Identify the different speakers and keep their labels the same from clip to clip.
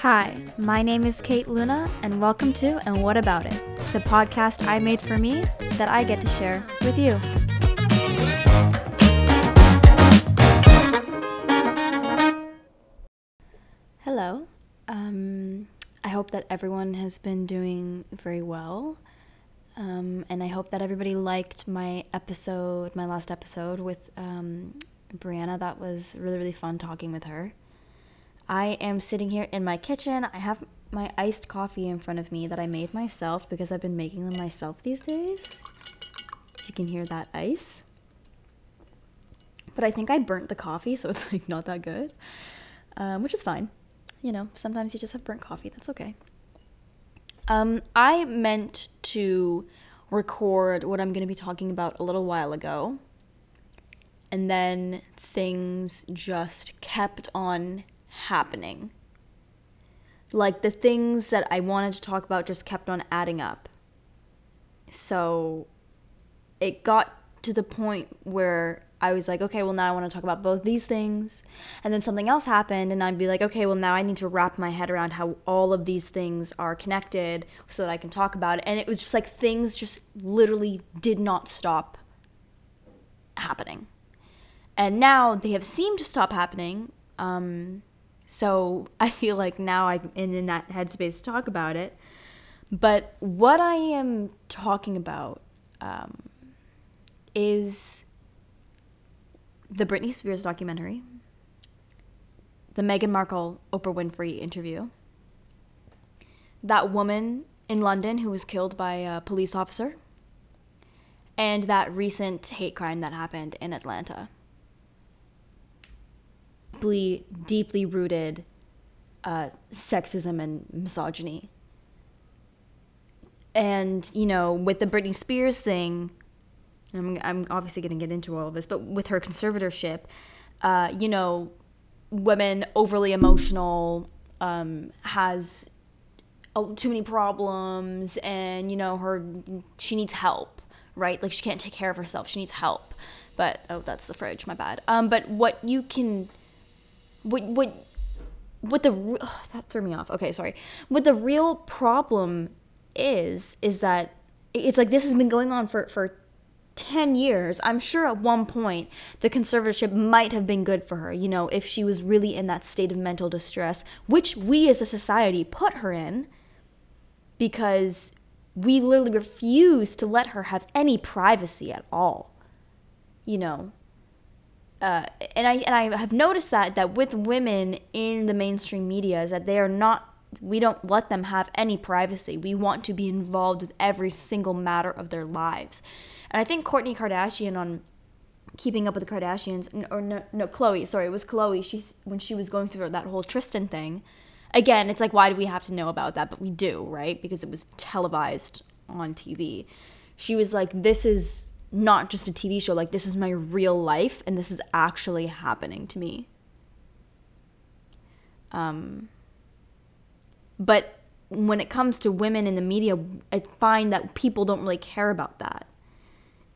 Speaker 1: Hi, my name is Kate Luna, and welcome to And What About It, the podcast I made for me that I get to share with you. Hello. Um, I hope that everyone has been doing very well. Um, and I hope that everybody liked my episode, my last episode with um, Brianna. That was really, really fun talking with her. I am sitting here in my kitchen. I have my iced coffee in front of me that I made myself because I've been making them myself these days. You can hear that ice. But I think I burnt the coffee, so it's like not that good, um, which is fine. You know, sometimes you just have burnt coffee. That's okay. Um, I meant to record what I'm going to be talking about a little while ago. And then things just kept on happening. Like the things that I wanted to talk about just kept on adding up. So it got to the point where I was like, okay, well, now I want to talk about both these things. And then something else happened, and I'd be like, okay, well, now I need to wrap my head around how all of these things are connected so that I can talk about it. And it was just like things just literally did not stop happening. And now they have seemed to stop happening. Um, so I feel like now I'm in that headspace to talk about it. But what I am talking about um, is the Britney Spears documentary, the Meghan Markle Oprah Winfrey interview, that woman in London who was killed by a police officer, and that recent hate crime that happened in Atlanta. Deeply, deeply rooted uh, sexism and misogyny. And, you know, with the Britney Spears thing, I'm, I'm obviously going to get into all of this, but with her conservatorship, uh, you know, women overly emotional, um, has too many problems, and you know, her she needs help, right? Like she can't take care of herself. She needs help. But oh, that's the fridge. My bad. Um, but what you can, what what what the ugh, that threw me off. Okay, sorry. What the real problem is is that it's like this has been going on for for 10 years, I'm sure at one point the conservatorship might have been good for her, you know, if she was really in that state of mental distress, which we as a society put her in because we literally refuse to let her have any privacy at all. You know, uh, and I and I have noticed that that with women in the mainstream media is that they are not we don't let them have any privacy. We want to be involved with every single matter of their lives. And I think Kourtney Kardashian on Keeping Up with the Kardashians, or no, no, Khloé, sorry, it was Khloé. She's when she was going through that whole Tristan thing. Again, it's like, why do we have to know about that? But we do, right? Because it was televised on TV. She was like, this is not just a TV show. Like, this is my real life, and this is actually happening to me. Um, but when it comes to women in the media, I find that people don't really care about that.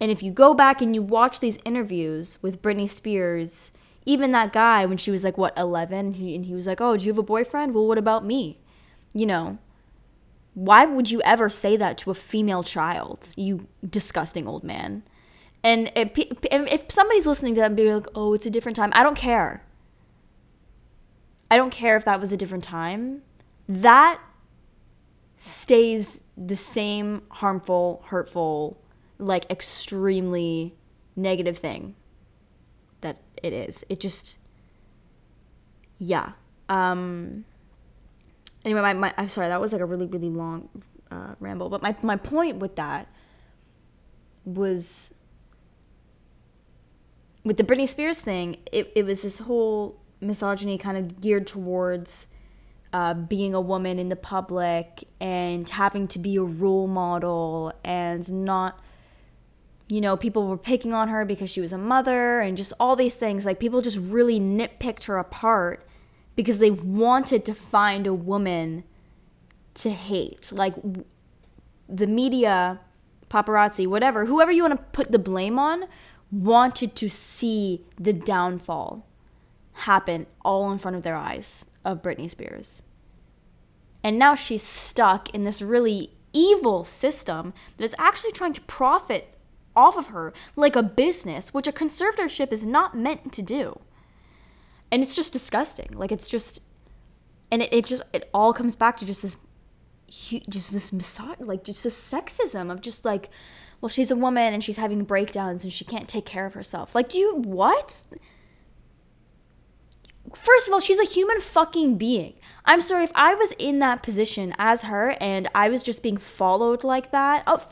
Speaker 1: And if you go back and you watch these interviews with Britney Spears, even that guy when she was like what 11 and he, and he was like, "Oh, do you have a boyfriend? Well, what about me?" You know, why would you ever say that to a female child? You disgusting old man. And if, if somebody's listening to that and be like, "Oh, it's a different time," I don't care. I don't care if that was a different time. That stays the same harmful, hurtful, like extremely negative thing that it is. It just yeah. Um anyway, my, my I'm sorry, that was like a really, really long uh, ramble. But my, my point with that was with the Britney Spears thing, it, it was this whole misogyny kind of geared towards uh, being a woman in the public and having to be a role model and not you know, people were picking on her because she was a mother and just all these things. Like, people just really nitpicked her apart because they wanted to find a woman to hate. Like, the media, paparazzi, whatever, whoever you want to put the blame on, wanted to see the downfall happen all in front of their eyes of Britney Spears. And now she's stuck in this really evil system that is actually trying to profit off of her like a business, which a conservatorship is not meant to do. And it's just disgusting. Like it's just and it, it just it all comes back to just this just this misog- like just this sexism of just like well she's a woman and she's having breakdowns and she can't take care of herself. Like do you what? First of all she's a human fucking being. I'm sorry if i was in that position as her and i was just being followed like that oh,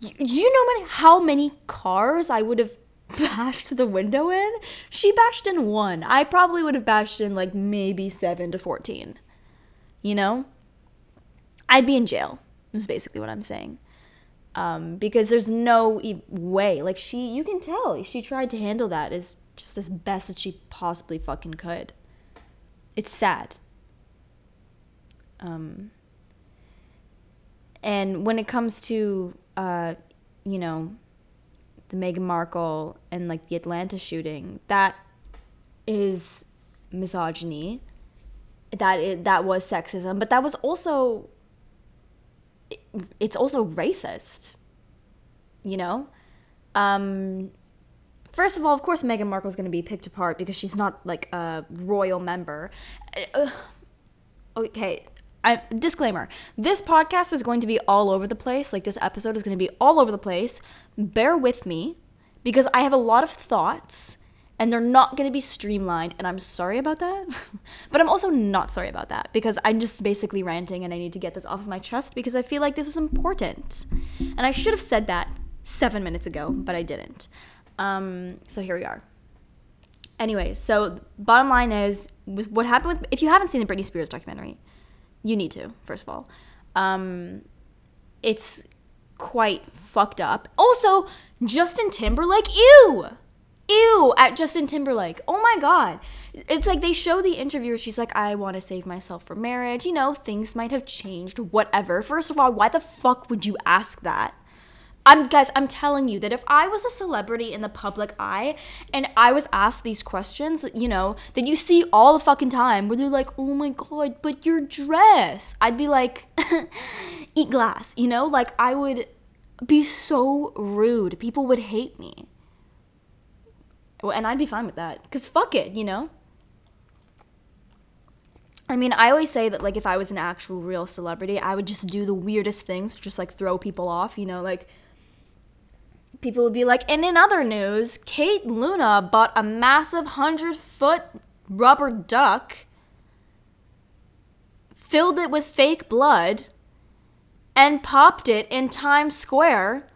Speaker 1: you know how many cars i would have bashed the window in she bashed in one i probably would have bashed in like maybe 7 to 14 you know I'd be in jail. Is basically what I'm saying. Um, because there's no e- way. Like she, you can tell she tried to handle that as just as best as she possibly fucking could. It's sad. Um, and when it comes to, uh, you know, the Meghan Markle and like the Atlanta shooting, that is misogyny. That is, that was sexism, but that was also it's also racist. You know? Um, first of all, of course, Meghan Markle is going to be picked apart because she's not like a royal member. Uh, okay, I, disclaimer this podcast is going to be all over the place. Like, this episode is going to be all over the place. Bear with me because I have a lot of thoughts and they're not going to be streamlined and i'm sorry about that but i'm also not sorry about that because i'm just basically ranting and i need to get this off of my chest because i feel like this is important and i should have said that seven minutes ago but i didn't um, so here we are anyways so bottom line is what happened with if you haven't seen the britney spears documentary you need to first of all um, it's quite fucked up also justin timberlake ew ew at Justin Timberlake. Oh my god. It's like they show the interview she's like I want to save myself for marriage. You know, things might have changed, whatever. First of all, why the fuck would you ask that? I'm guys, I'm telling you that if I was a celebrity in the public eye and I was asked these questions, you know, that you see all the fucking time where they're like, "Oh my god, but your dress." I'd be like, "Eat glass," you know? Like I would be so rude. People would hate me and I'd be fine with that because fuck it, you know. I mean, I always say that like if I was an actual real celebrity, I would just do the weirdest things, just like throw people off, you know, like people would be like, and in other news, Kate Luna bought a massive hundred foot rubber duck, filled it with fake blood, and popped it in Times Square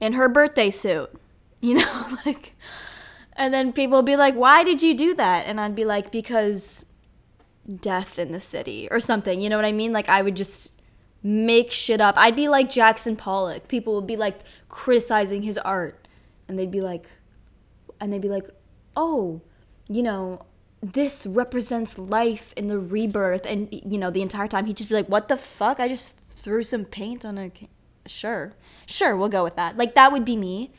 Speaker 1: in her birthday suit you know like and then people would be like why did you do that? And i'd be like because death in the city or something you know what i mean? Like i would just make shit up. I'd be like jackson pollock. People would be like criticizing his art. And they'd be like and they'd be like oh you know this represents life in the rebirth. And you know the entire time he'd just be like what the fuck? I just threw some paint on a sure. Sure we'll go with that. Like that would be me.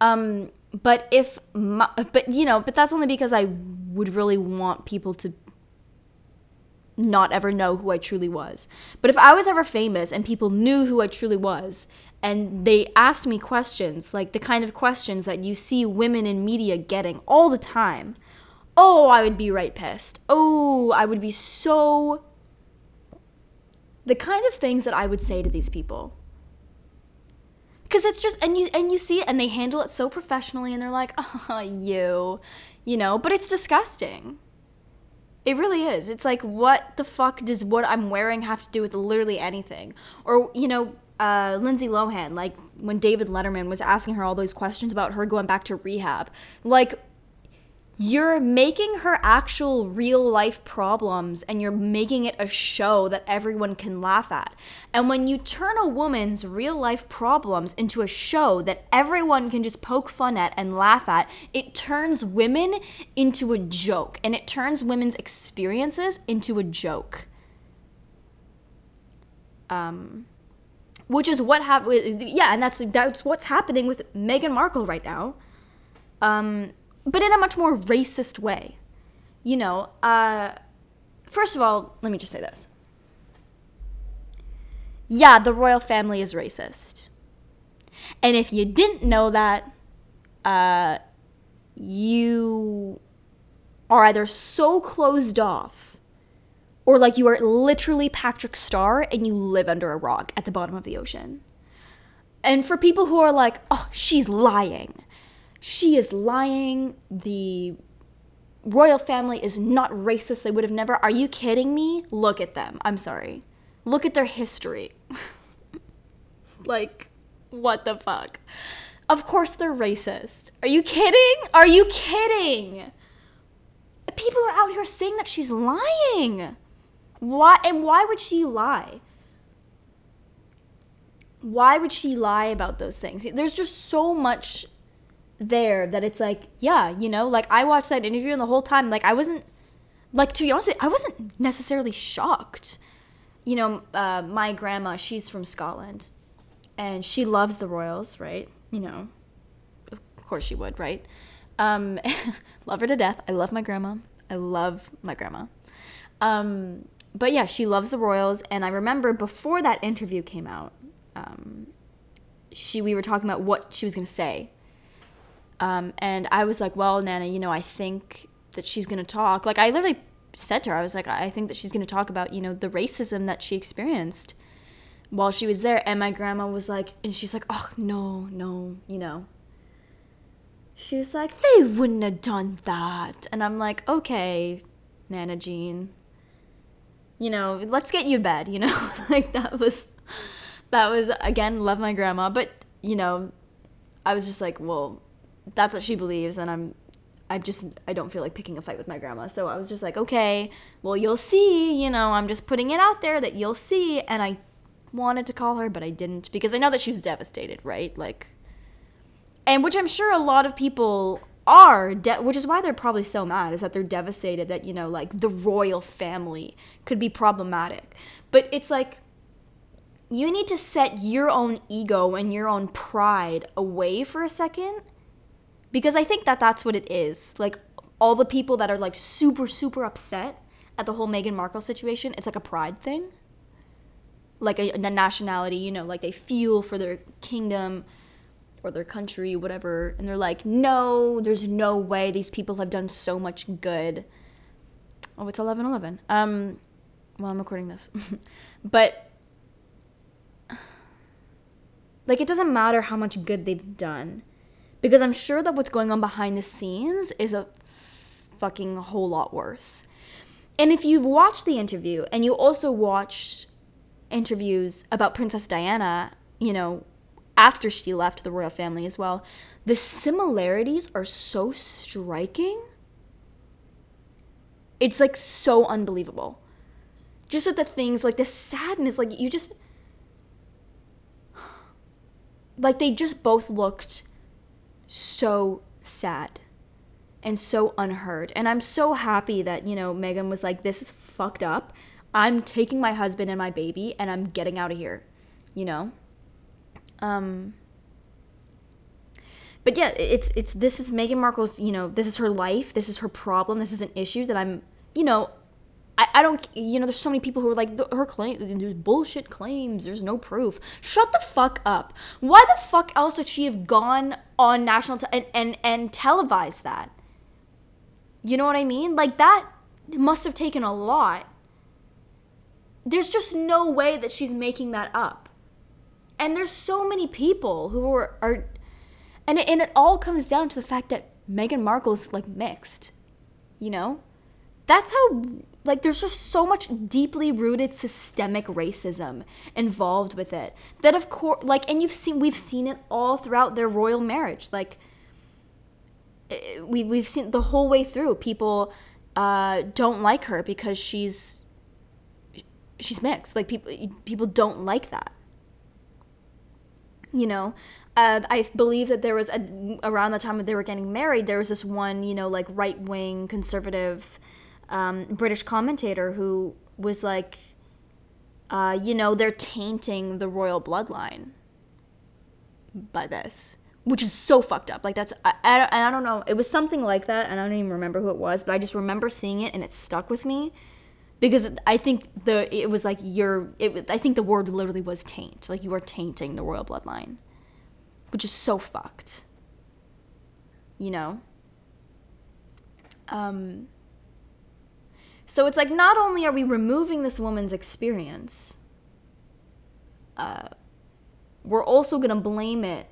Speaker 1: Um, but if, my, but you know, but that's only because I would really want people to not ever know who I truly was. But if I was ever famous and people knew who I truly was, and they asked me questions, like the kind of questions that you see women in media getting all the time, oh, I would be right pissed. Oh, I would be so. The kind of things that I would say to these people because it's just and you and you see it and they handle it so professionally and they're like oh you you know but it's disgusting it really is. It's like what the fuck does what i'm wearing have to do with literally anything? Or you know uh, lindsay lohan like when david letterman was asking her all those questions about her going back to rehab like you're making her actual real life problems and you're making it a show that everyone can laugh at. And when you turn a woman's real life problems into a show that everyone can just poke fun at and laugh at, it turns women into a joke and it turns women's experiences into a joke. Um, which is what happened. Yeah, and that's that's what's happening with Meghan Markle right now. Um, but in a much more racist way. You know, uh, first of all, let me just say this. Yeah, the royal family is racist. And if you didn't know that, uh, you are either so closed off or like you are literally Patrick Star and you live under a rock at the bottom of the ocean. And for people who are like, oh, she's lying, she is lying. The royal family is not racist. They would have never. Are you kidding me? Look at them. I'm sorry. Look at their history. like, what the fuck? Of course they're racist. Are you kidding? Are you kidding? People are out here saying that she's lying. Why and why would she lie? Why would she lie about those things? There's just so much there that it's like, yeah, you know, like I watched that interview and the whole time, like I wasn't, like to be honest with you, I wasn't necessarily shocked. You know, uh, my grandma, she's from Scotland, and she loves the royals, right? You know, of course she would, right? Um, love her to death. I love my grandma. I love my grandma. Um, but yeah, she loves the royals, and I remember before that interview came out, um, she we were talking about what she was gonna say um, and I was like, well, Nana, you know, I think that she's going to talk. Like, I literally said to her, I was like, I think that she's going to talk about, you know, the racism that she experienced while she was there. And my grandma was like, and she's like, oh, no, no, you know. She was like, they wouldn't have done that. And I'm like, okay, Nana Jean. You know, let's get you to bed, you know? like, that was, that was, again, love my grandma. But, you know, I was just like, well, that's what she believes and i'm i just i don't feel like picking a fight with my grandma. So i was just like okay well you'll see you know i'm just putting it out there that you'll see. And i wanted to call her but i didn't because i know that she was devastated right? Like and which i'm sure a lot of people are de- which is why they're probably so mad is that they're devastated that you know like the royal family could be problematic. But it's like you need to set your own ego and your own pride away for a second because I think that that's what it is. Like all the people that are like super super upset at the whole Meghan Markle situation, it's like a pride thing. Like a, a nationality, you know, like they feel for their kingdom or their country, whatever, and they're like, no, there's no way these people have done so much good. Oh, it's eleven eleven. Um, well, I'm recording this, but like it doesn't matter how much good they've done because I'm sure that what's going on behind the scenes is a fucking whole lot worse. And if you've watched the interview and you also watched interviews about Princess Diana, you know, after she left the royal family as well, the similarities are so striking. It's like so unbelievable. Just at the things like the sadness, like you just like they just both looked so sad and so unheard. And I'm so happy that, you know, Meghan was like, this is fucked up. I'm taking my husband and my baby and I'm getting out of here, you know? Um, but yeah, it's it's this is Meghan Markle's, you know, this is her life, this is her problem, this is an issue that I'm, you know, I, I don't, you know, there's so many people who are like, her claim, there's bullshit claims, there's no proof. Shut the fuck up. Why the fuck else would she have gone on national te- and, and, and televised that? You know what I mean? Like, that must have taken a lot. There's just no way that she's making that up. And there's so many people who are, are and it, and it all comes down to the fact that Meghan Markle's like mixed, you know? That's how like there's just so much deeply rooted systemic racism involved with it that of course like and you've seen we've seen it all throughout their royal marriage. Like eh, we, we've seen the whole way through people uh, don't like her because she's she's mixed. Like people people don't like that. You know? Uh, I believe that there was a, around the time that they were getting married there was this one you know like right wing conservative um, British commentator who was like, uh, you know, they're tainting the royal bloodline by this, which is so fucked up. Like that's I, I, I don't know. It was something like that, and I don't even remember who it was, but I just remember seeing it and it stuck with me because I think the it was like you're it, I think the word literally was taint like you are tainting the royal bloodline which is so fucked you know um so it's like not only are we removing this woman's experience uh we're also going to blame it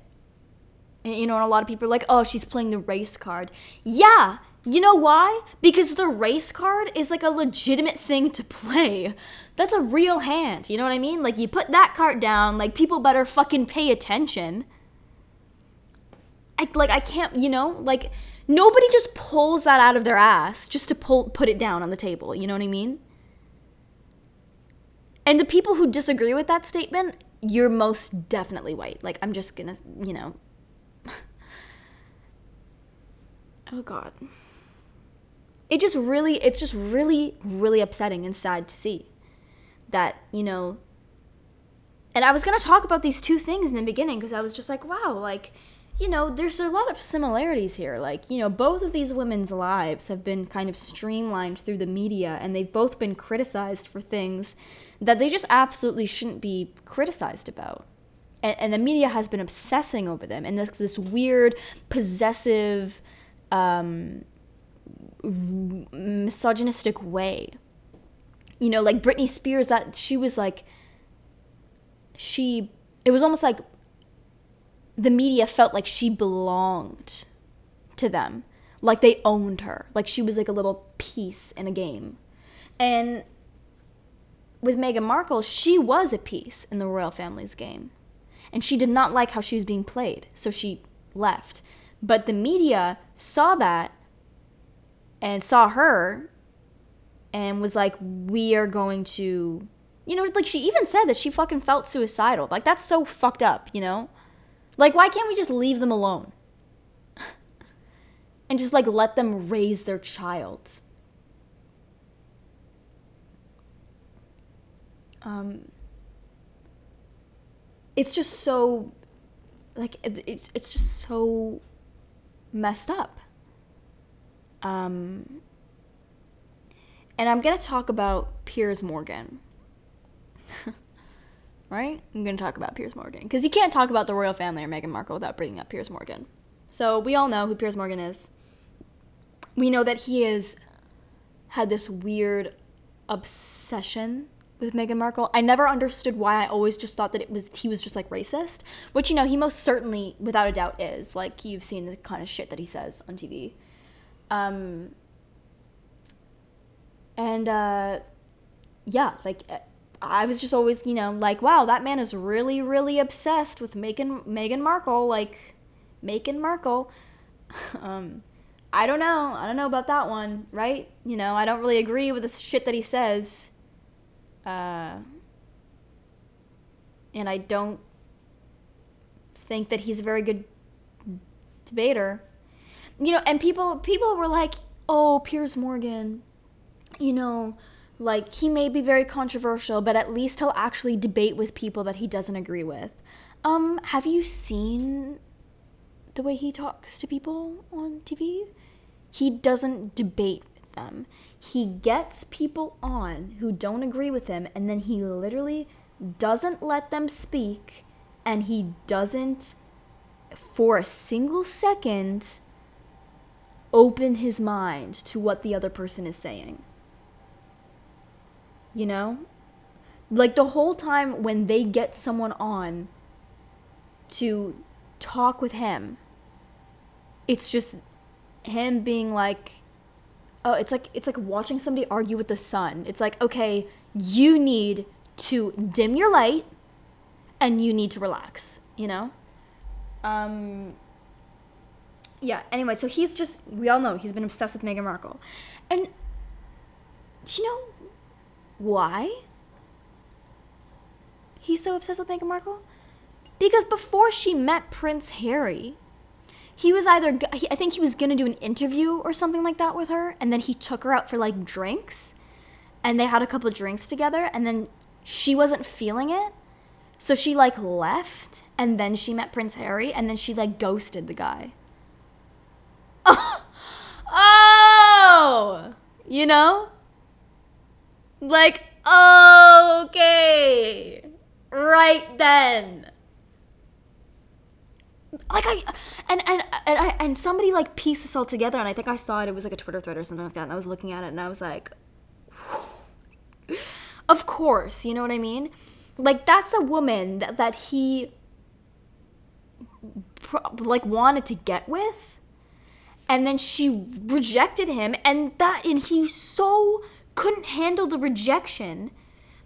Speaker 1: and, you know and a lot of people are like oh she's playing the race card yeah you know why? Because the race card is like a legitimate thing to play. That's a real hand. You know what I mean? Like, you put that card down, like, people better fucking pay attention. I, like, I can't, you know? Like, nobody just pulls that out of their ass just to pull, put it down on the table. You know what I mean? And the people who disagree with that statement, you're most definitely white. Like, I'm just gonna, you know. oh, God it just really it's just really really upsetting and sad to see that you know and i was to talk about these two things in the beginning because i was just like wow like you know there's a lot of similarities here like you know both of these women's lives have been kind of streamlined through the media and they've both been criticized for things that they just absolutely shouldn't be criticized about and, and the media has been obsessing over them and this, this weird possessive um, misogynistic way. You know, like Britney Spears, that she was like, she, it was almost like the media felt like she belonged to them. Like they owned her. Like she was like a little piece in a game. And with Meghan Markle, she was a piece in the royal family's game. And she did not like how she was being played. So she left. But the media saw that and saw her and was like, we are going to, you know, like she even said that she fucking felt suicidal. Like, that's so fucked up, you know? Like, why can't we just leave them alone? and just like let them raise their child? Um, it's just so, like, it's, it's just so messed up. Um, and I'm going to talk about Piers Morgan. right? I'm going to talk about Piers Morgan. Because you can't talk about the royal family or Meghan Markle without bringing up Piers Morgan. So we all know who Piers Morgan is. We know that he has had this weird obsession with Meghan Markle. I never understood why I always just thought that it was he was just like racist, which you know he most certainly without a doubt is. Like you've seen the kind of shit that he says on TV. Um, and uh, yeah, like I was just always, you know, like, wow, that man is really, really obsessed with Meghan Meghan Markle, like Meghan Markle. um, I don't know. I don't know about that one, right? You know, I don't really agree with the shit that he says. Uh, and I don't think that he's a very good debater you know, and people people were like, "Oh, Piers Morgan, you know, like he may be very controversial, but at least he'll actually debate with people that he doesn't agree with." Um, have you seen the way he talks to people on TV? He doesn't debate with them. He gets people on who don't agree with him and then he literally doesn't let them speak and he doesn't for a single second open his mind to what the other person is saying. You know? Like the whole time when they get someone on to talk with him, it's just him being like oh, it's like it's like watching somebody argue with the sun. It's like, okay, you need to dim your light and you need to relax, you know? Um yeah, anyway, so he's just, we all know he's been obsessed with Meghan Markle. And you know why he's so obsessed with Meghan Markle? Because before she met Prince Harry, he was either, I think he was to do an interview or something like that with her, and then he took her out for like drinks, and they had a couple drinks together, and then she wasn't feeling it. So she like left, and then she met Prince Harry, and then she like ghosted the guy. oh, you know? Like, okay. Right then. Like I and and and I and somebody like pieced this all together and I think I saw it, it was like a Twitter thread or something like that, and I was looking at it and I was like Of course, you know what I mean? Like that's a woman that, that he like wanted to get with and then she rejected him and that and he so couldn't handle the rejection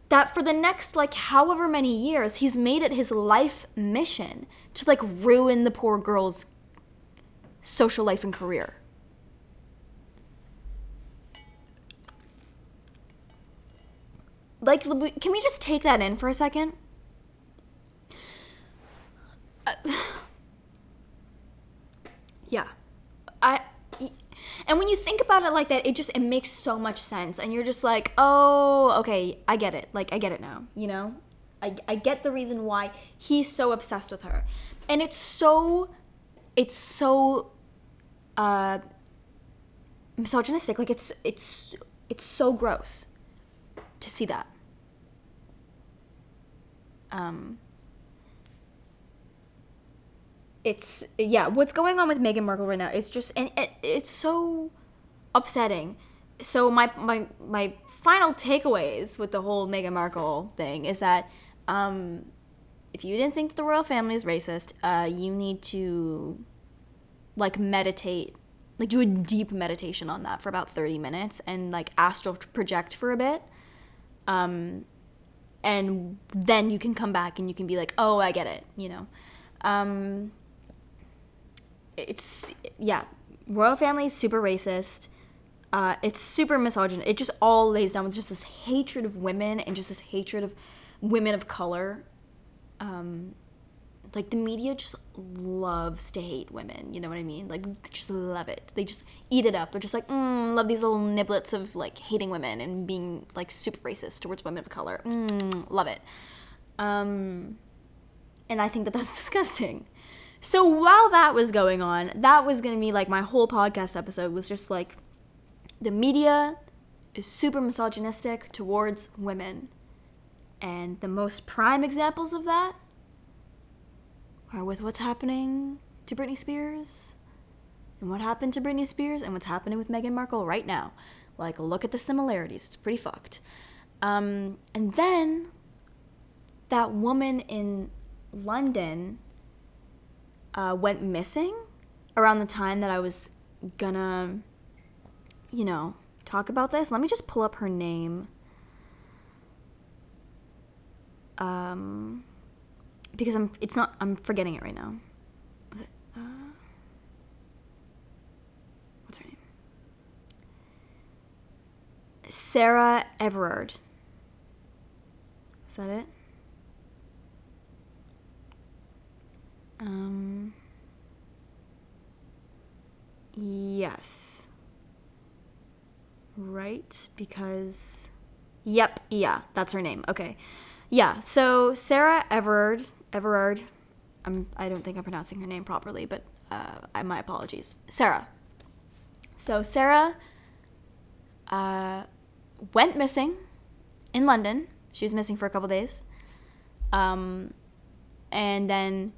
Speaker 1: that for the next like however many years he's made it his life mission to like ruin the poor girl's social life and career. Like can we just take that in for a second? Uh, yeah. I and when you think about it like that it just it makes so much sense. And you're just like oh okay i get it. Like i get it now you know? I, I get the reason why he's so obsessed with her. And it's so it's so uh misogynistic. Like it's it's it's so gross to see that. Um it's yeah what's going on with Meghan Markle right now is just and it, it's so upsetting. So my my my final takeaways with the whole Meghan Markle thing is that um, if you didn't think that the royal family is racist uh, you need to like meditate like do a deep meditation on that for about 30 minutes and like astral project for a bit. Um, and then you can come back and you can be like oh i get it you know? Um, it's yeah, royal family is super racist. Uh, it's super misogynist. It just all lays down with just this hatred of women and just this hatred of women of color. Um, like the media just loves to hate women. You know what I mean? Like just love it. They just eat it up. They're just like, mm, love these little niblets of like hating women and being like super racist towards women of color. Mm, love it. Um, and I think that that's disgusting. So while that was going on, that was going to be like my whole podcast episode was just like the media is super misogynistic towards women. And the most prime examples of that are with what's happening to Britney Spears and what happened to Britney Spears and what's happening with Meghan Markle right now. Like, look at the similarities. It's pretty fucked. Um, and then that woman in London uh, went missing around the time that I was gonna, you know, talk about this. Let me just pull up her name. Um, because I'm, it's not, I'm forgetting it right now. Was it, uh, what's her name? Sarah Everard. Is that it? Um, yes. Right? Because. Yep, yeah, that's her name. Okay. Yeah, so Sarah Everard, Everard, I'm, I don't think I'm pronouncing her name properly, but uh, I, my apologies. Sarah. So Sarah uh, went missing in London. She was missing for a couple days. Um, and then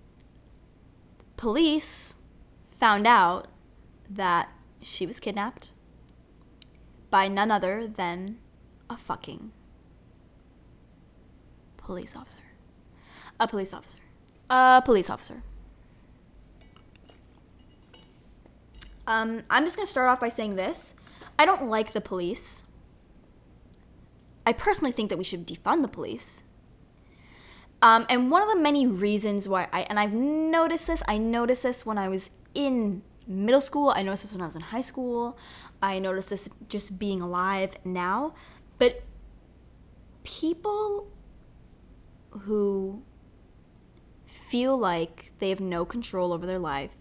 Speaker 1: police found out that she was kidnapped by none other than a fucking police officer. A police officer. A police officer. Um, I'm just going to start off by saying this. I don't like the police. I personally think that we should defund the police. Um, and one of the many reasons why I, and I've noticed this, I noticed this when I was in middle school, I noticed this when I was in high school, I noticed this just being alive now. But people who feel like they have no control over their life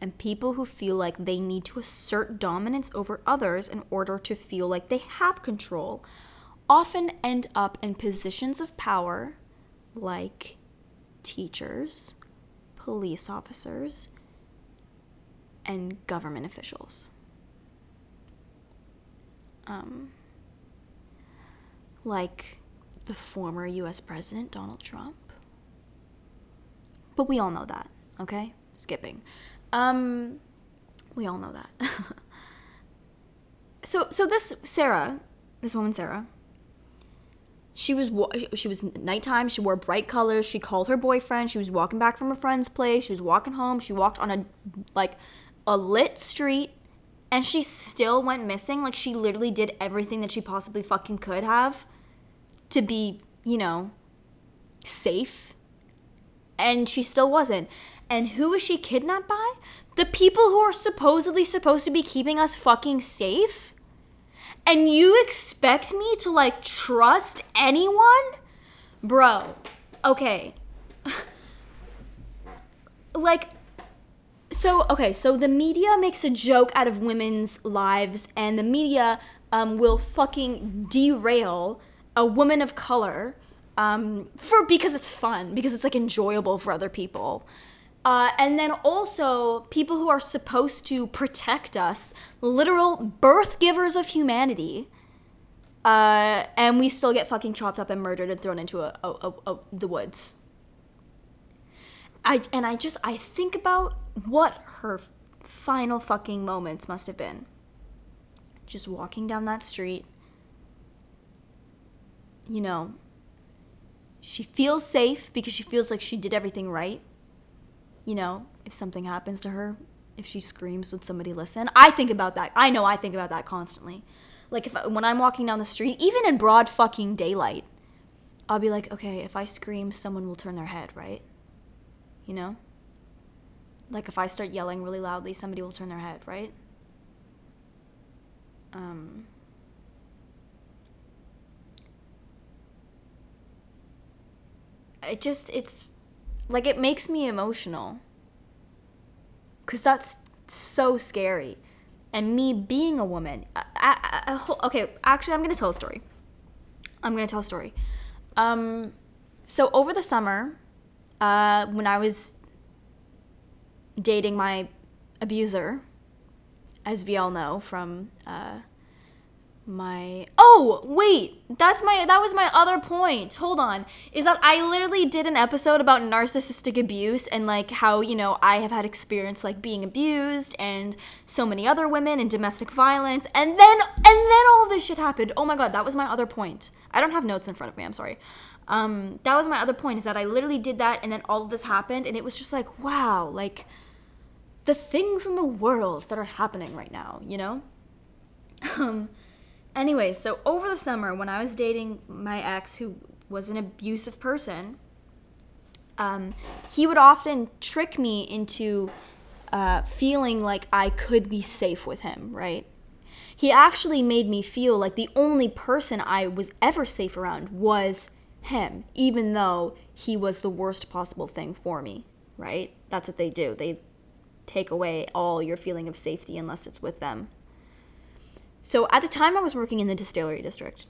Speaker 1: and people who feel like they need to assert dominance over others in order to feel like they have control often end up in positions of power like teachers, police officers, and government officials. Um, like the former US President Donald Trump. But we all know that, okay? Skipping. Um we all know that. so so this Sarah, this woman Sarah, she was she was nighttime. She wore bright colors. She called her boyfriend. She was walking back from a friend's place. She was walking home. She walked on a like a lit street and she still went missing. Like she literally did everything that she possibly fucking could have to be, you know, safe. And she still wasn't. And who was she kidnapped by? The people who are supposedly supposed to be keeping us fucking safe? And you expect me to like trust anyone? Bro, okay. like, so okay so the media makes a joke out of women's lives and the media um, will fucking derail a woman of color um, for because it's fun because it's like enjoyable for other people uh, and then also people who are supposed to protect us literal birth givers of humanity uh, and we still get fucking chopped up and murdered and thrown into a, a, a, a the woods I and I just I think about what her final fucking moments must have been. Just walking down that street. You know, she feels safe because she feels like she did everything right. You know, if something happens to her, if she screams, would somebody listen? I think about that. I know I think about that constantly. Like if when I'm walking down the street, even in broad fucking daylight, I'll be like, okay, if I scream, someone will turn their head, right? you know? Like if I start yelling really loudly, somebody will turn their head, right? Um, it just, it's like it makes me emotional. Because that's so scary. And me being a woman, I, I, I, okay, actually, I'm to tell a story. I'm to tell a story. Um, so over the summer, uh, when I was dating my abuser, as we all know from uh, my oh wait that's my that was my other point. Hold on. Is that i literally did an episode about narcissistic abuse and like how you know i have had experience like being abused and so many other women and domestic violence. And then and then all of this shit happened. Oh my god that was my other point. I don't have notes in front of me i'm sorry. Um, that was my other point is that I literally did that and then all of this happened and it was just like, wow, like the things in the world that are happening right now, you know? Um, anyway, so over the summer when I was dating my ex who was an abusive person, um, he would often trick me into uh, feeling like I could be safe with him, right? He actually made me feel like the only person I was ever safe around was him, even though he was the worst possible thing for me, right? That's what they do. They take away all your feeling of safety unless it's with them. So at the time, I was working in the distillery district,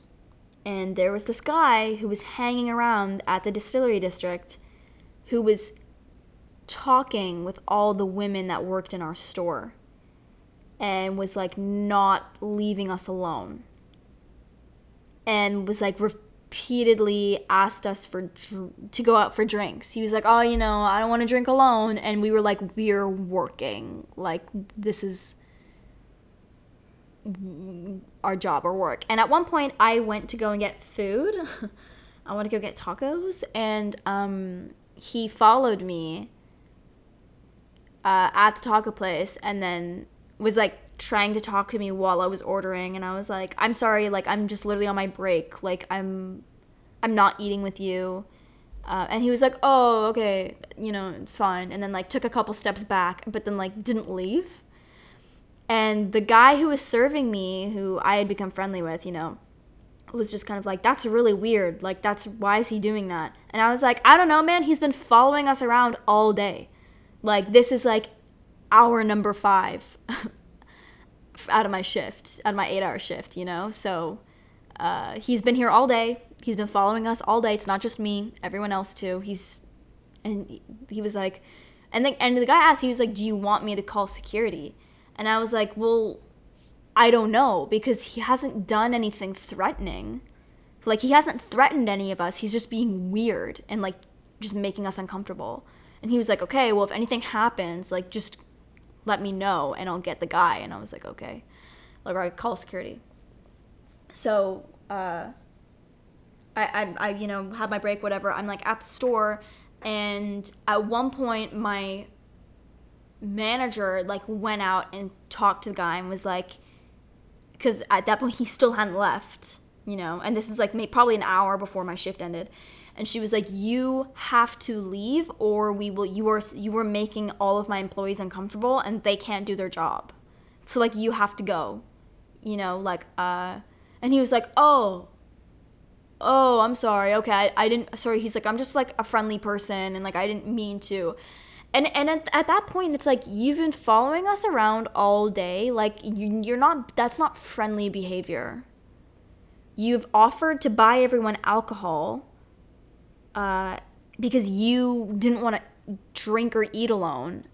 Speaker 1: and there was this guy who was hanging around at the distillery district who was talking with all the women that worked in our store and was like not leaving us alone and was like repeatedly asked us for dr- to go out for drinks. He was like, "Oh, you know, I don't want to drink alone," and we were like, "We're working. Like this is our job or work." And at one point, I went to go and get food. I want to go get tacos, and um, he followed me uh, at the taco place, and then was like trying to talk to me while I was ordering and I was like, "I'm sorry, like I'm just literally on my break. Like I'm I'm not eating with you." Uh, and he was like, "Oh, okay, you know, it's fine." And then like took a couple steps back, but then like didn't leave. And the guy who was serving me, who I had become friendly with, you know, was just kind of like, "That's really weird. Like that's why is he doing that?" And I was like, "I don't know, man. He's been following us around all day. Like this is like hour number 5 out of my shift, out of my eight hour shift, you know? So uh, he's been here all day. He's been following us all day. It's not just me, everyone else too. He's, and he was like, and the, and the guy asked, he was like, do you want me to call security? And I was like, well, I don't know because he hasn't done anything threatening. Like he hasn't threatened any of us. He's just being weird and like just making us uncomfortable. And he was like, okay, well, if anything happens, like just let me know and I'll get the guy. And I was like, okay. Like, I call security. So, uh, I, I, I, you know, had my break, whatever. I'm like at the store, and at one point, my manager like went out and talked to the guy and was like, because at that point he still hadn't left, you know, and this is like maybe, probably an hour before my shift ended, and she was like, "You have to leave, or we will. You are you are making all of my employees uncomfortable, and they can't do their job. So like you have to go, you know, like uh." And he was like, "Oh, oh, I'm sorry. Okay, I, I didn't. Sorry." He's like, "I'm just like a friendly person, and like I didn't mean to." And and at, at that point, it's like you've been following us around all day. Like you, you're not. That's not friendly behavior. You've offered to buy everyone alcohol uh, because you didn't want to drink or eat alone.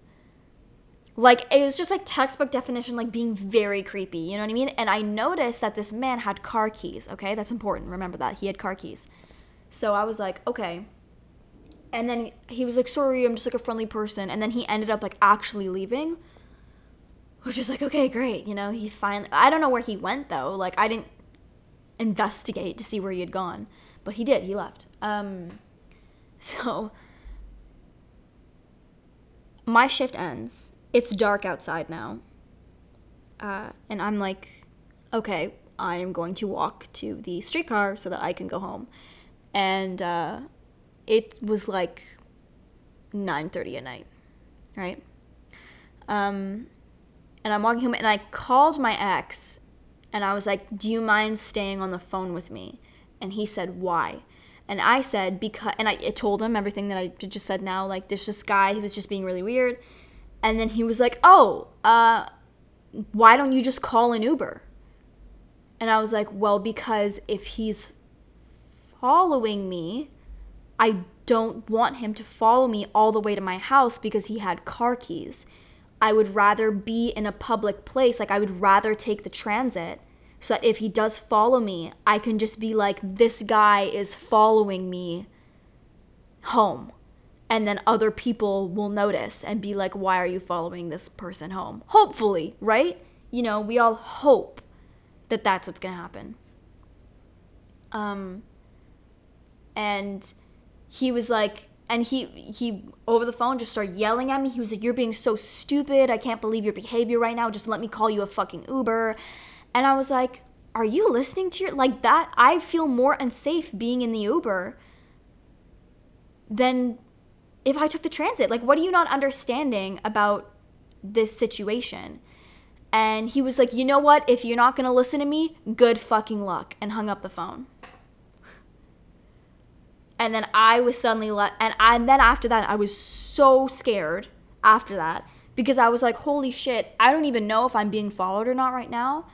Speaker 1: Like it was just like textbook definition, like being very creepy. You know what I mean? And I noticed that this man had car keys. Okay, that's important. Remember that he had car keys. So I was like, okay. And then he was like, sorry, I'm just like a friendly person. And then he ended up like actually leaving, which is like, okay, great. You know, he finally. I don't know where he went though. Like I didn't investigate to see where he had gone, but he did. He left. Um, so my shift ends. It's dark outside now. Uh, and I'm like, okay, I am going to walk to the streetcar so that I can go home. And uh, it was like 9:30 at night, right? Um, and I'm walking home, and I called my ex, and I was like, "Do you mind staying on the phone with me?" And he said, "Why?" And I said, because, and I, told him everything that I just said now. Like, there's this guy who was just being really weird. And then he was like, oh, uh, why don't you just call an Uber? And I was like, well, because if he's following me, I don't want him to follow me all the way to my house because he had car keys. I would rather be in a public place. Like, I would rather take the transit so that if he does follow me, I can just be like, this guy is following me home. And then other people will notice and be like, why are you following this person home? Hopefully, right? You know, we all hope that that's what's to happen. Um, and he was like, and he he over the phone just started yelling at me. He was like, "You're being so stupid. I can't believe your behavior right now. Just let me call you a fucking Uber." And I was like, are you listening to your like that? I feel more unsafe being in the Uber than if I took the transit. Like, what are you not understanding about this situation? And he was like, you know what? If you're not gonna listen to me, good fucking luck, and hung up the phone. And then I was suddenly let, and, I, and then after that, I was so scared after that because I was like, holy shit, I don't even know if I'm being followed or not right now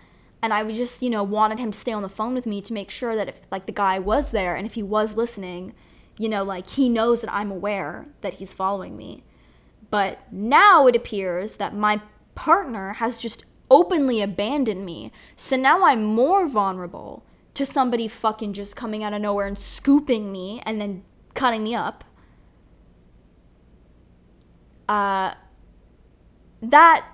Speaker 1: and I was just, you know, wanted him to stay on the phone with me to make sure that if like the guy was there and if he was listening, you know, like he knows that I'm aware that he's following me. But now it appears that my partner has just openly abandoned me. So now I'm more vulnerable to somebody fucking just coming out of nowhere and scooping me and then cutting me up. Uh that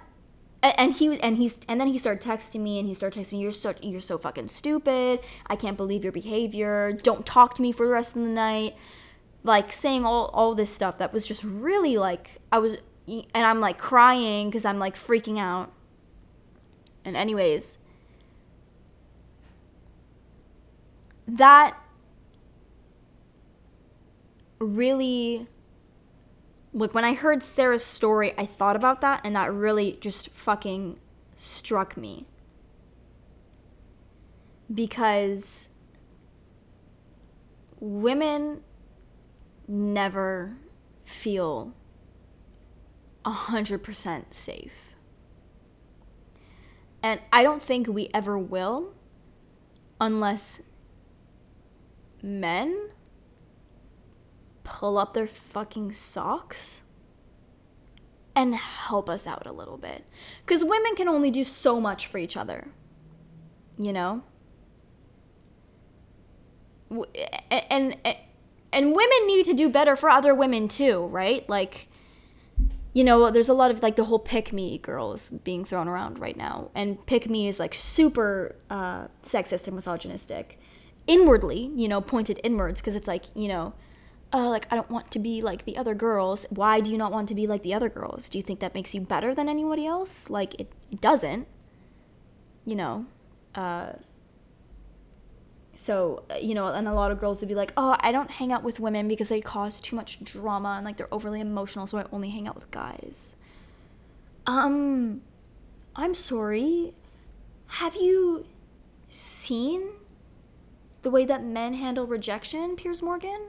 Speaker 1: and he was and he's and then he started texting me and he started texting me you're so you're so fucking stupid. I can't believe your behavior. Don't talk to me for the rest of the night. Like saying all all this stuff that was just really like i was and i'm like crying because i'm like freaking out. And anyways that really like when I heard Sarah's story, I thought about that and that really just fucking struck me. Because women never feel 100% safe. And I don't think we ever will unless men pull up their fucking socks and help us out a little bit. Because women can only do so much for each other, you know? and, and and women need to do better for other women too, right? Like you know, there's a lot of like the whole pick me girls being thrown around right now. And pick me is like super uh, sexist and misogynistic. Inwardly, you know, pointed inwards because it's like, you know, uh, like I don't want to be like the other girls. Why do you not want to be like the other girls? Do you think that makes you better than anybody else? Like it, it doesn't. You know, uh, so uh, you know and a lot of girls would be like oh i don't hang out with women because they cause too much drama and like they're overly emotional so i only hang out with guys um i'm sorry have you seen the way that men handle rejection piers morgan?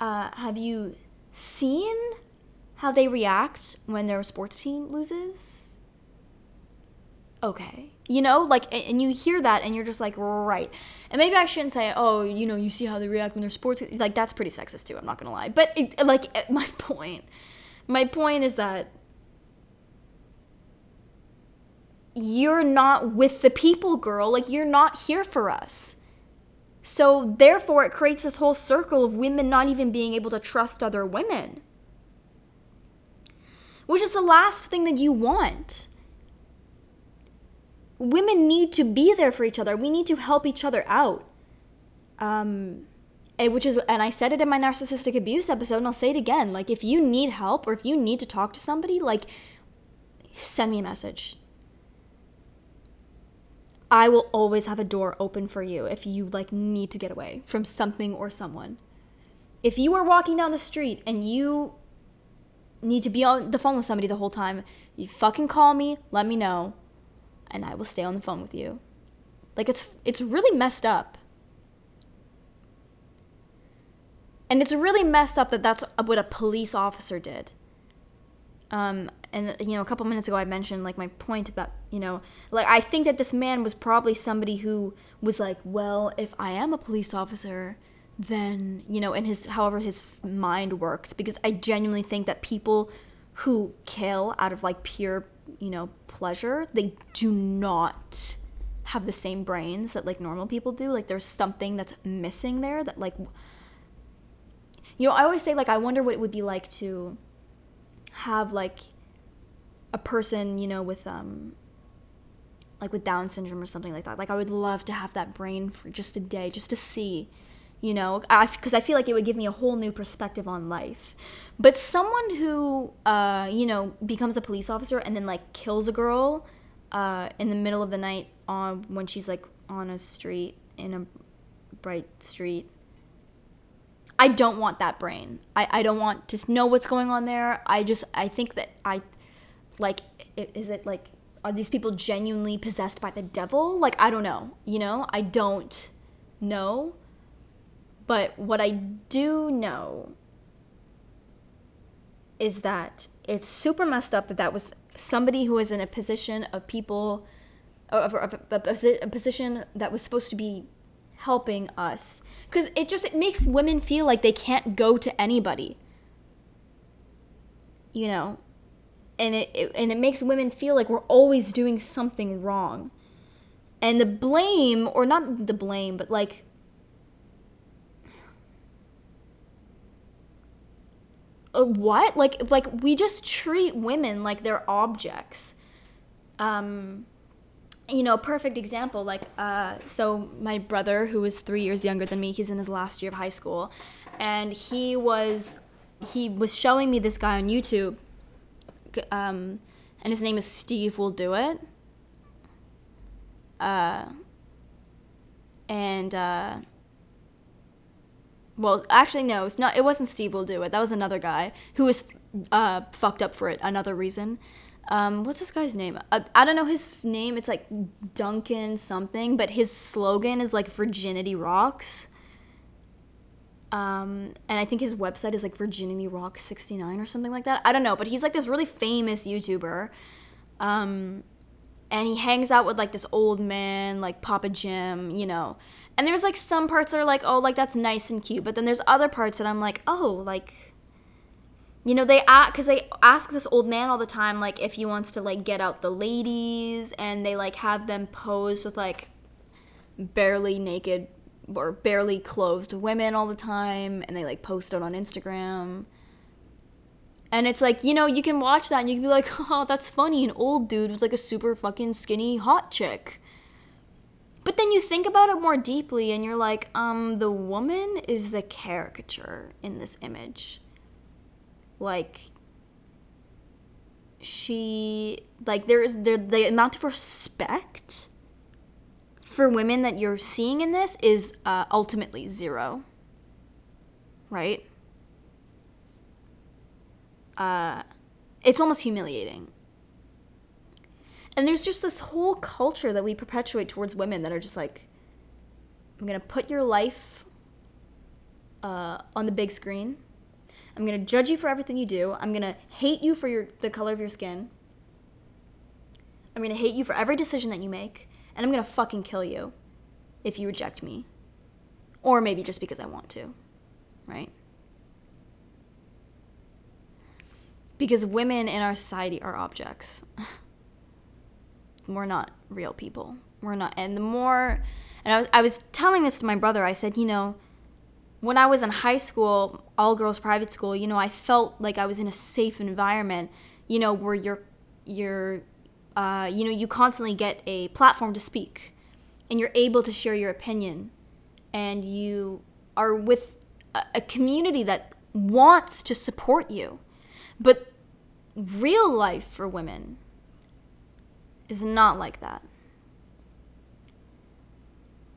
Speaker 1: Uh, have you seen how they react when their sports team loses? Okay. You know like and you hear that and you're just like right. And maybe i shouldn't say oh you know you see how they react when they're sports like that's pretty sexist too i'm not gonna lie. But it, like my point my point is that you're not with the people girl. Like you're not here for us so therefore it creates this whole circle of women not even being able to trust other women which is the last thing that you want women need to be there for each other. We need to help each other out. Um, and which is, and I said it in my narcissistic abuse episode, and I'll say it again. Like, if you need help or if you need to talk to somebody, like, send me a message. I will always have a door open for you if you like need to get away from something or someone. If you are walking down the street and you need to be on the phone with somebody the whole time, you fucking call me, let me know and I will stay on the phone with you. Like it's it's really messed up. And it's really messed up that that's what a police officer did. Um, and you know, a couple minutes ago I mentioned like my point about you know, like I think that this man was probably somebody who was like, well, if I am a police officer, then you know, in his however his mind works, because I genuinely think that people who kill out of like pure you know, pleasure, they do not have the same brains that like normal people do. Like there's something that's missing there that like you know, I always say like I wonder what it would be like to have like a person, you know, with um like with down syndrome or something like that. Like I would love to have that brain for just a day just to see you know? Because I, I, feel like it would give me a whole new perspective on life. But someone who uh, you know becomes a police officer and then like kills a girl uh, in the middle of the night on when she's like on a street in a bright street i don't want that brain. I, I don't want to know what's going on there. I just i think that i like is it like are these people genuinely possessed by the devil like i don't know you know i don't know but what I do know is that it's super messed up that that was somebody who was in a position of people, of, of, of a position that was supposed to be helping us. Because it just it makes women feel like they can't go to anybody. You know? And it, it and it makes women feel like we're always doing something wrong. And the blame, or not the blame, but like uh, what like like we just treat women like they're objects um you know perfect example like uh so my brother who is three years younger than me he's in his last year of high school and he was he was showing me this guy on youtube um and his name is steve will do it uh and uh well, actually, no, it's not. It wasn't Steve will do it. That was another guy who was uh, fucked up for it. Another reason. Um, what's this guy's name? Uh, I don't know his name. It's like Duncan something, but his slogan is like virginity rocks. Um, and I think his website is like virginity Rock 69 or something like that. I don't know, but he's like this really famous YouTuber. Um, and he hangs out with like this old man, like Papa Jim, you know. And there's like some parts that are like, oh, like that's nice and cute. But then there's other parts that I'm like, oh, like, you know, they ask, because they ask this old man all the time, like, if he wants to like get out the ladies. And they like have them pose with like barely naked or barely clothed women all the time and they like post it on Instagram. And it's like, you know, you can watch that and you can be like, oh, that's funny. An old dude with like a super fucking skinny hot chick. But then you think about it more deeply and you're like, um, the woman is the caricature in this image. Like, she, like, there is, there, the amount of respect for women that you're seeing in this is uh, ultimately zero. Right? Uh, it's almost humiliating and there's just this whole culture that we perpetuate towards women that are just like, I'm gonna put your life uh, on the big screen. I'm gonna judge you for everything you do. I'm gonna hate you for your the color of your skin. I'm gonna hate you for every decision that you make, and I'm gonna fucking kill you if you reject me, or maybe just because I want to, right? Because women in our society are objects. we're not real people. We're not. And the more, and I was, I was telling this to my brother, I said, you know, when I was in high school, all girls private school, you know, I felt like I was in a safe environment, you know, where you're, you're, uh, you know, you constantly get a platform to speak and you're able to share your opinion and you are with a, a community that wants to support you. But real life for women, is not like that.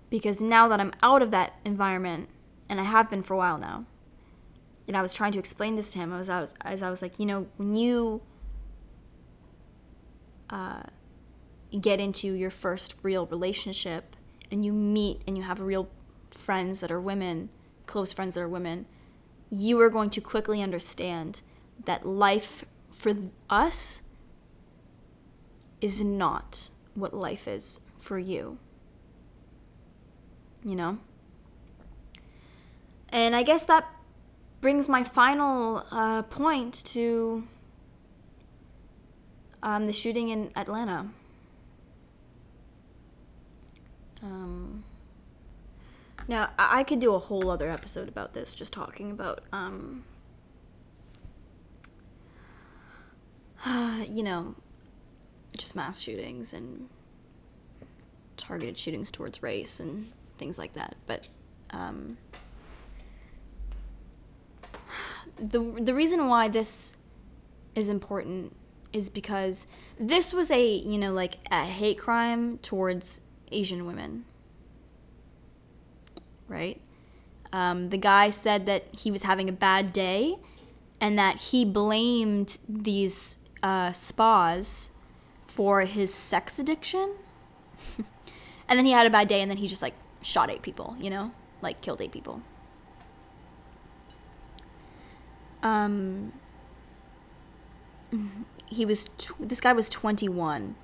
Speaker 1: Because now that I'm out of that environment, and I have been for a while now, and I was trying to explain this to him as I was, as I was like, you know, when you uh, get into your first real relationship and you meet and you have real friends that are women, close friends that are women, you are going to quickly understand that life for us is not what life is for you. You know? And I guess that brings my final uh, point to um, the shooting in Atlanta. Um, now, I-, I could do a whole other episode about this, just talking about, um, you know, just mass shootings and targeted shootings towards race and things like that. But um, the the reason why this is important is because this was a you know like a hate crime towards Asian women, right? Um, the guy said that he was having a bad day, and that he blamed these uh, spas for his sex addiction. and then he had a bad day and then he just like shot eight people, you know? Like killed eight people. Um he was this guy was 21.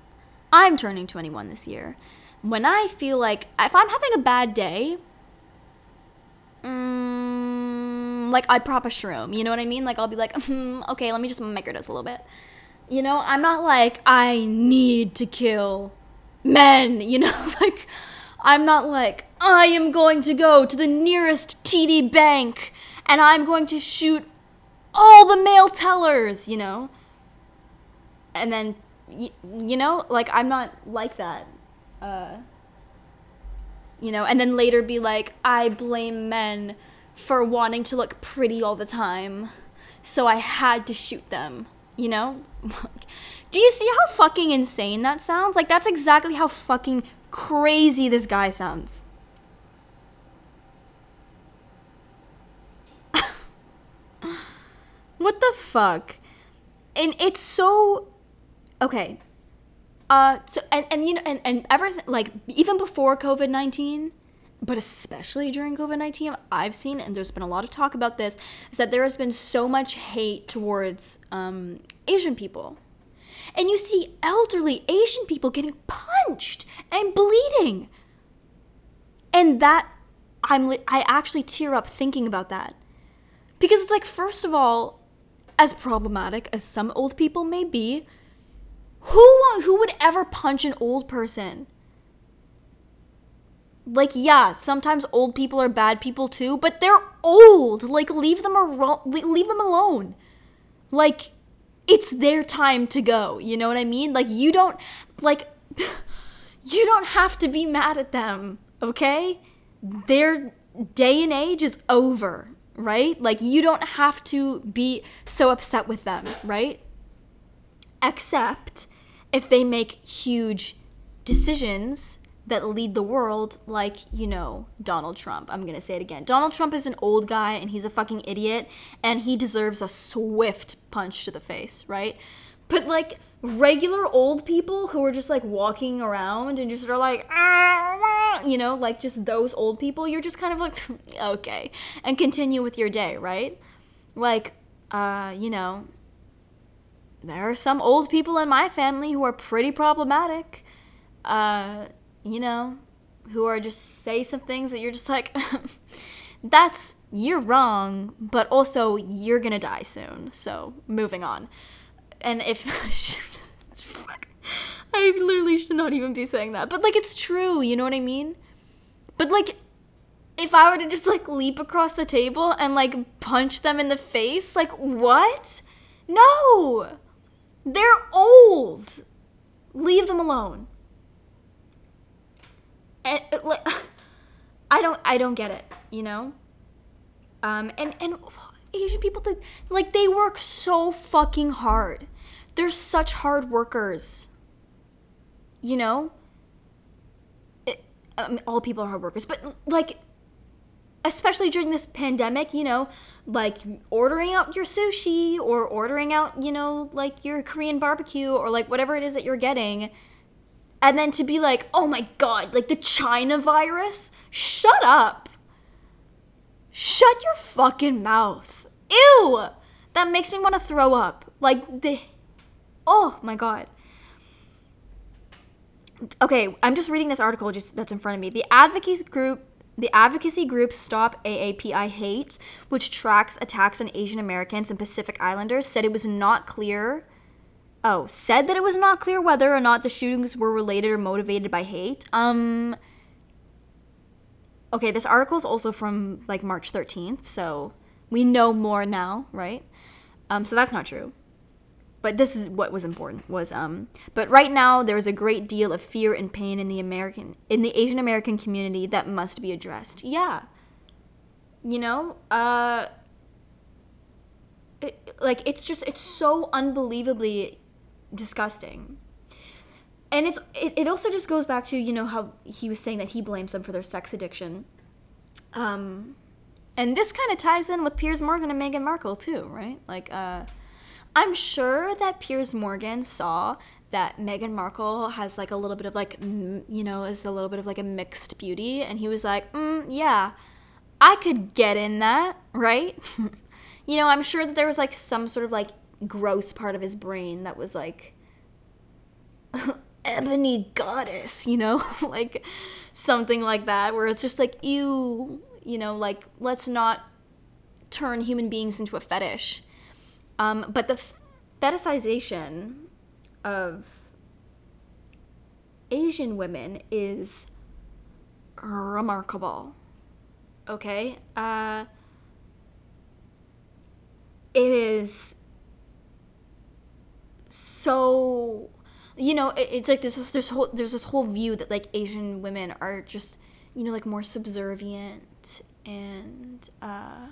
Speaker 1: I'm turning 21 this year. When I feel like if I'm having a bad day, mm, like I prop a shroom, you know what I mean? Like I'll be like, mm, okay, let me just microdose a little bit. You know, I'm not like, I need to kill men, you know? like, I'm not like, I am going to go to the nearest TD bank and I'm going to shoot all the male tellers, you know? And then, you, you know, like, I'm not like that. Uh, you know, and then later be like, I blame men for wanting to look pretty all the time, so I had to shoot them. You know? Do you see how fucking insane that sounds? Like, that's exactly how fucking crazy this guy sounds. what the fuck? And it's so. Okay. Uh, so, and, and you know, and, and ever, like, even before COVID 19, but especially during COVID 19, I've seen, and there's been a lot of talk about this, is that there has been so much hate towards um, Asian people. And you see elderly Asian people getting punched and bleeding. And that, I'm, I actually tear up thinking about that. Because it's like, first of all, as problematic as some old people may be, who, who would ever punch an old person? Like, yeah, sometimes old people are bad people too, but they're old. Like, leave them aro- leave them alone. Like, it's their time to go. You know what I mean? Like, you don't like you don't have to be mad at them, okay? Their day and age is over, right? Like, you don't have to be so upset with them, right? Except if they make huge decisions that lead the world, like, you know, Donald Trump. I'm gonna say it again. Donald Trump is an old guy and he's a fucking idiot and he deserves a swift punch to the face, right? But, like, regular old people who are just like walking around and just are like, ah, you know, like just those old people, you're just kind of like, okay, and continue with your day, right? Like, uh, you know, there are some old people in my family who are pretty problematic. Uh, you know, who are just say some things that you're just like, that's you're wrong, but also you're gonna die soon. So moving on. And if I literally should not even be saying that, but like it's true, you know what I mean? But like, if I were to just like leap across the table and like punch them in the face, like what? No, they're old. Leave them alone and like I don't I don't get it, you know? Um and and Asian people that like they work so fucking hard. They're such hard workers. You know? It, mean, all people are hard workers, but like especially during this pandemic, you know, like ordering out your sushi or ordering out, you know, like your Korean barbecue or like whatever it is that you're getting and then to be like, oh my god, like the China virus? Shut up. Shut your fucking mouth. Ew! That makes me want to throw up. Like, the. Oh my god. Okay, I'm just reading this article just that's in front of me. The advocacy group the advocacy group Stop AAPI Hate, which tracks attacks on Asian Americans and Pacific Islanders, said it was not clear oh, said that it was not clear whether or not the shootings were related or motivated by hate. Um Okay, this article is also from like March 13th, so we know more now, right? Um so that's not true. But this is what was important was um but right now there is a great deal of fear and pain in the American in the Asian American community that must be addressed. Yeah. You know, uh it, like it's just it's so unbelievably disgusting and it's it, it also just goes back to you know how he was saying that he blames them for their sex addiction um and this kind of ties in with piers morgan and meghan markle too right like uh i'm sure that piers morgan saw that meghan markle has like a little bit of like you know is a little bit of like a mixed beauty. And he was like mm, yeah i could get in that right? You know i'm sure that there was like some sort of like gross part of his brain that was like ebony goddess, you know, like something like that, where it's just like, ew, you know, like let's not turn human beings into a fetish. Um, but the fetishization of Asian women is remarkable. Okay? Uh, it is so you know it, it's like this there's whole there's this whole view that like asian women are just you know like more subservient and uh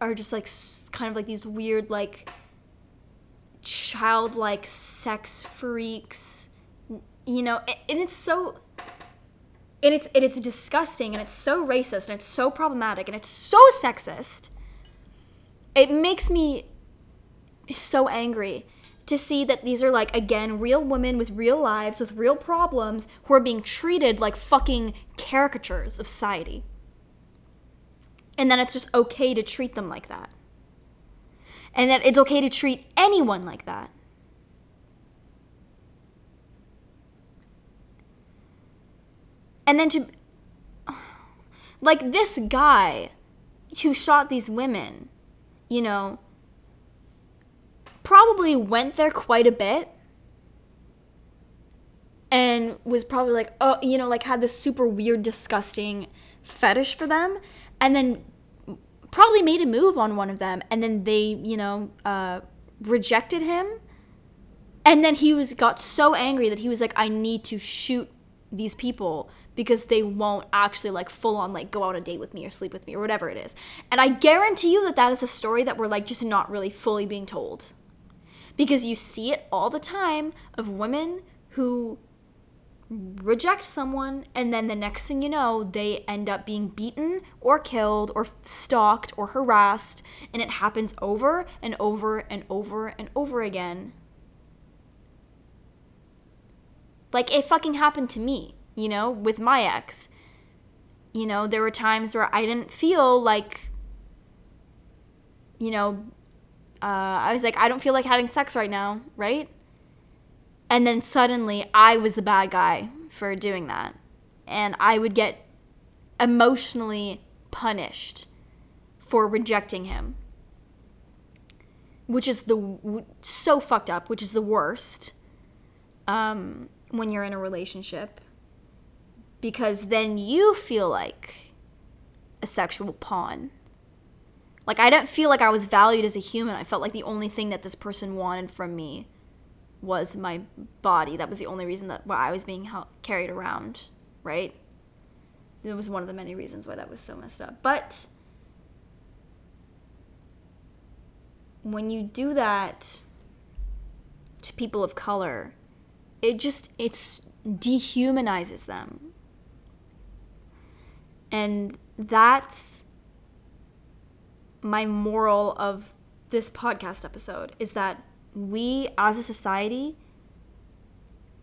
Speaker 1: are just like kind of like these weird like childlike sex freaks you know and it's so and it's and it's disgusting and it's so racist and it's so problematic and it's so sexist. It makes me so angry to see that these are like again real women with real lives with real problems who are being treated like fucking caricatures of society and that it's just okay to treat them like that and that it's okay to treat anyone like that and then to like this guy who shot these women you know probably went there quite a bit. and was probably like, oh, you know, like had this super weird, disgusting fetish for them, and then probably made a move on one of them, and then they, you know, uh, rejected him, and then he was got so angry that he was like, I need to shoot these people because they won't actually like full on like go out on a date with me or sleep with me or whatever it is. And I guarantee you that that is a story that we're like just not really fully being told. Because you see it all the time of women who reject someone and then the next thing you know they end up being beaten or killed or stalked or harassed and it happens over and over and over and over again. Like it fucking happened to me you know with my ex. You know there were times where i didn't feel like you know uh, i was like i don't feel like having sex right now right and then suddenly I was the bad guy for doing that. And I would get emotionally punished for rejecting him. Which is the so fucked up, which is the worst um, when you're in a relationship. Because then you feel like a sexual pawn. Like, I didn't feel like I was valued as a human. I felt like the only thing that this person wanted from me was my body. That was the only reason that why I was being held, carried around, right? It was one of the many reasons why that was so messed up. But when you do that to people of color, it just it dehumanizes them. And that's my moral of this podcast episode is that we as a society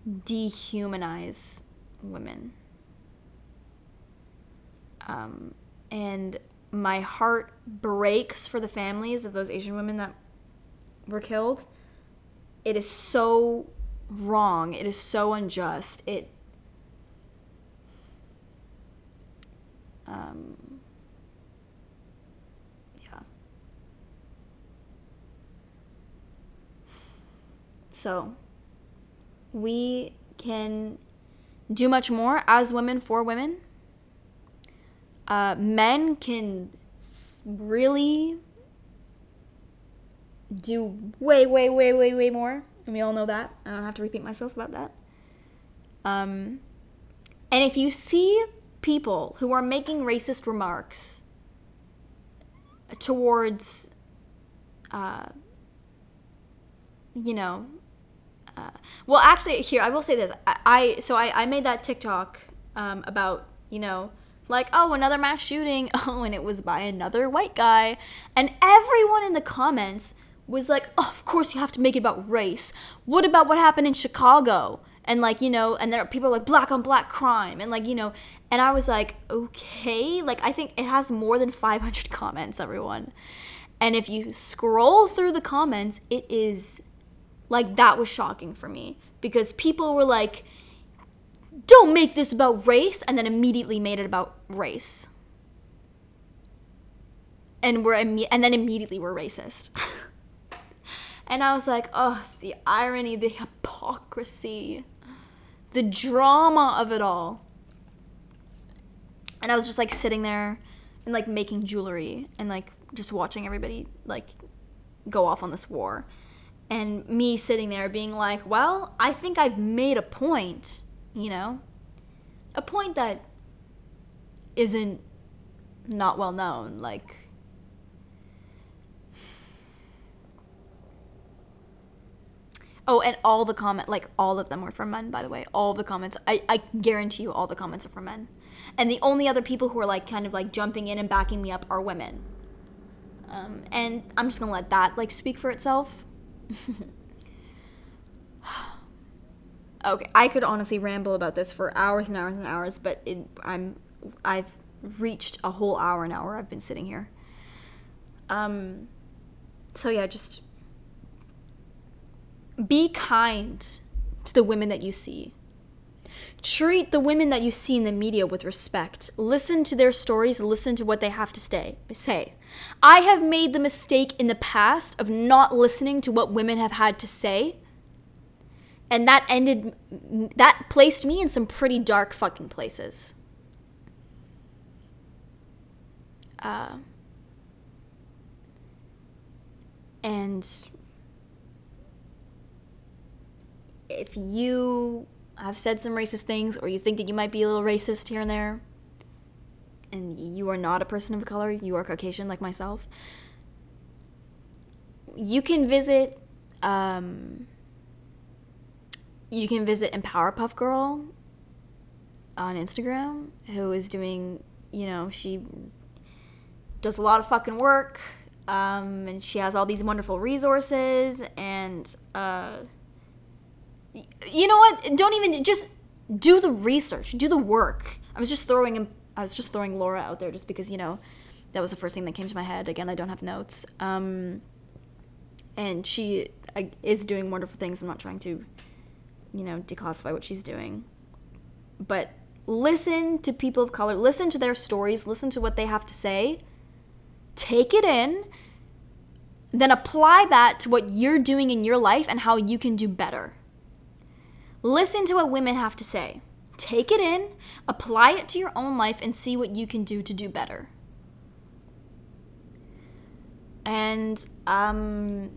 Speaker 1: dehumanize women. Um, and my heart breaks for the families of those Asian women that were killed. It is so wrong. It is so unjust. It um, So we can do much more as women for women. Uh, men can really do way, way, way, way, way more. And we all know that. I don't have to repeat myself about that. Um, and if you see people who are making racist remarks towards, uh, you know, uh, well, actually, here I will say this. I, I so I, I made that TikTok um, about you know like oh another mass shooting. Oh and it was by another white guy. And everyone in the comments was like oh, of course you have to make it about race. What about what happened in chicago? And like you know and there are people like black on black crime. And like you know and i was like okay. Like i think it has more than 500 comments everyone. And if you scroll through the comments it is like that was shocking for me because people were like, don't make this about race, and then immediately made it about race. And we're imme- and then immediately we're racist. and I was like, oh, the irony, the hypocrisy, the drama of it all. And I was just like sitting there and like making jewelry and like just watching everybody like go off on this war and me sitting there being like, well, I think I've made a point, you know? A point that isn't not well known. Like, Oh, and all the comment, like all of them were from men, by the way. All the comments, I, I guarantee you, all the comments are from men. And the only other people who are like kind of like jumping in and backing me up are women. Um, and I'm just gonna let that like speak for itself. okay, I could honestly ramble about this for hours and hours and hours, but it, I'm I've reached a whole hour now where I've been sitting here. Um, so yeah, just be kind to the women that you see. Treat the women that you see in the media with respect. Listen to their stories, listen to what they have to stay, say. I have made the mistake in the past of not listening to what women have had to say And that ended, that placed me in some pretty dark fucking places. Uh, and if you have said some racist things or you think that you might be a little racist here and there, and you are not a person of color, you are Caucasian like myself, you can visit um, you can visit Empower Puff Girl on Instagram, who is doing, you know, she does a lot of fucking work, um, and she has all these wonderful resources, and uh, you know what? Don't even just do the research, do the work. I was just throwing, I was just throwing Laura out there just because you know that was the first thing that came to my head. Again, I don't have notes. Um, and she uh, is doing wonderful things. I'm not trying to, you know, declassify what she's doing. But listen to people of color, listen to their stories, listen to what they have to say, take it in, then apply that to what you're doing in your life and how you can do better. Listen to what women have to say. Take it in, apply it to your own life, and see what you can do to do better. And um,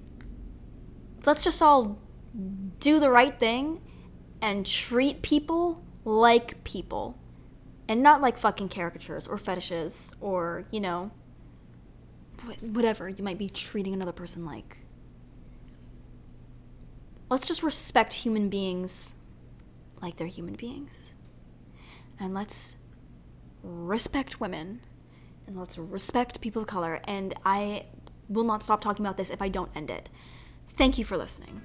Speaker 1: let's just all do the right thing and treat people like people and not like fucking caricatures or fetishes or, you know, whatever you might be treating another person like. Let's just respect human beings like they're human beings. And let's respect women and let's respect people of color. And I will not stop talking about this if I don't end it. Thank you for listening.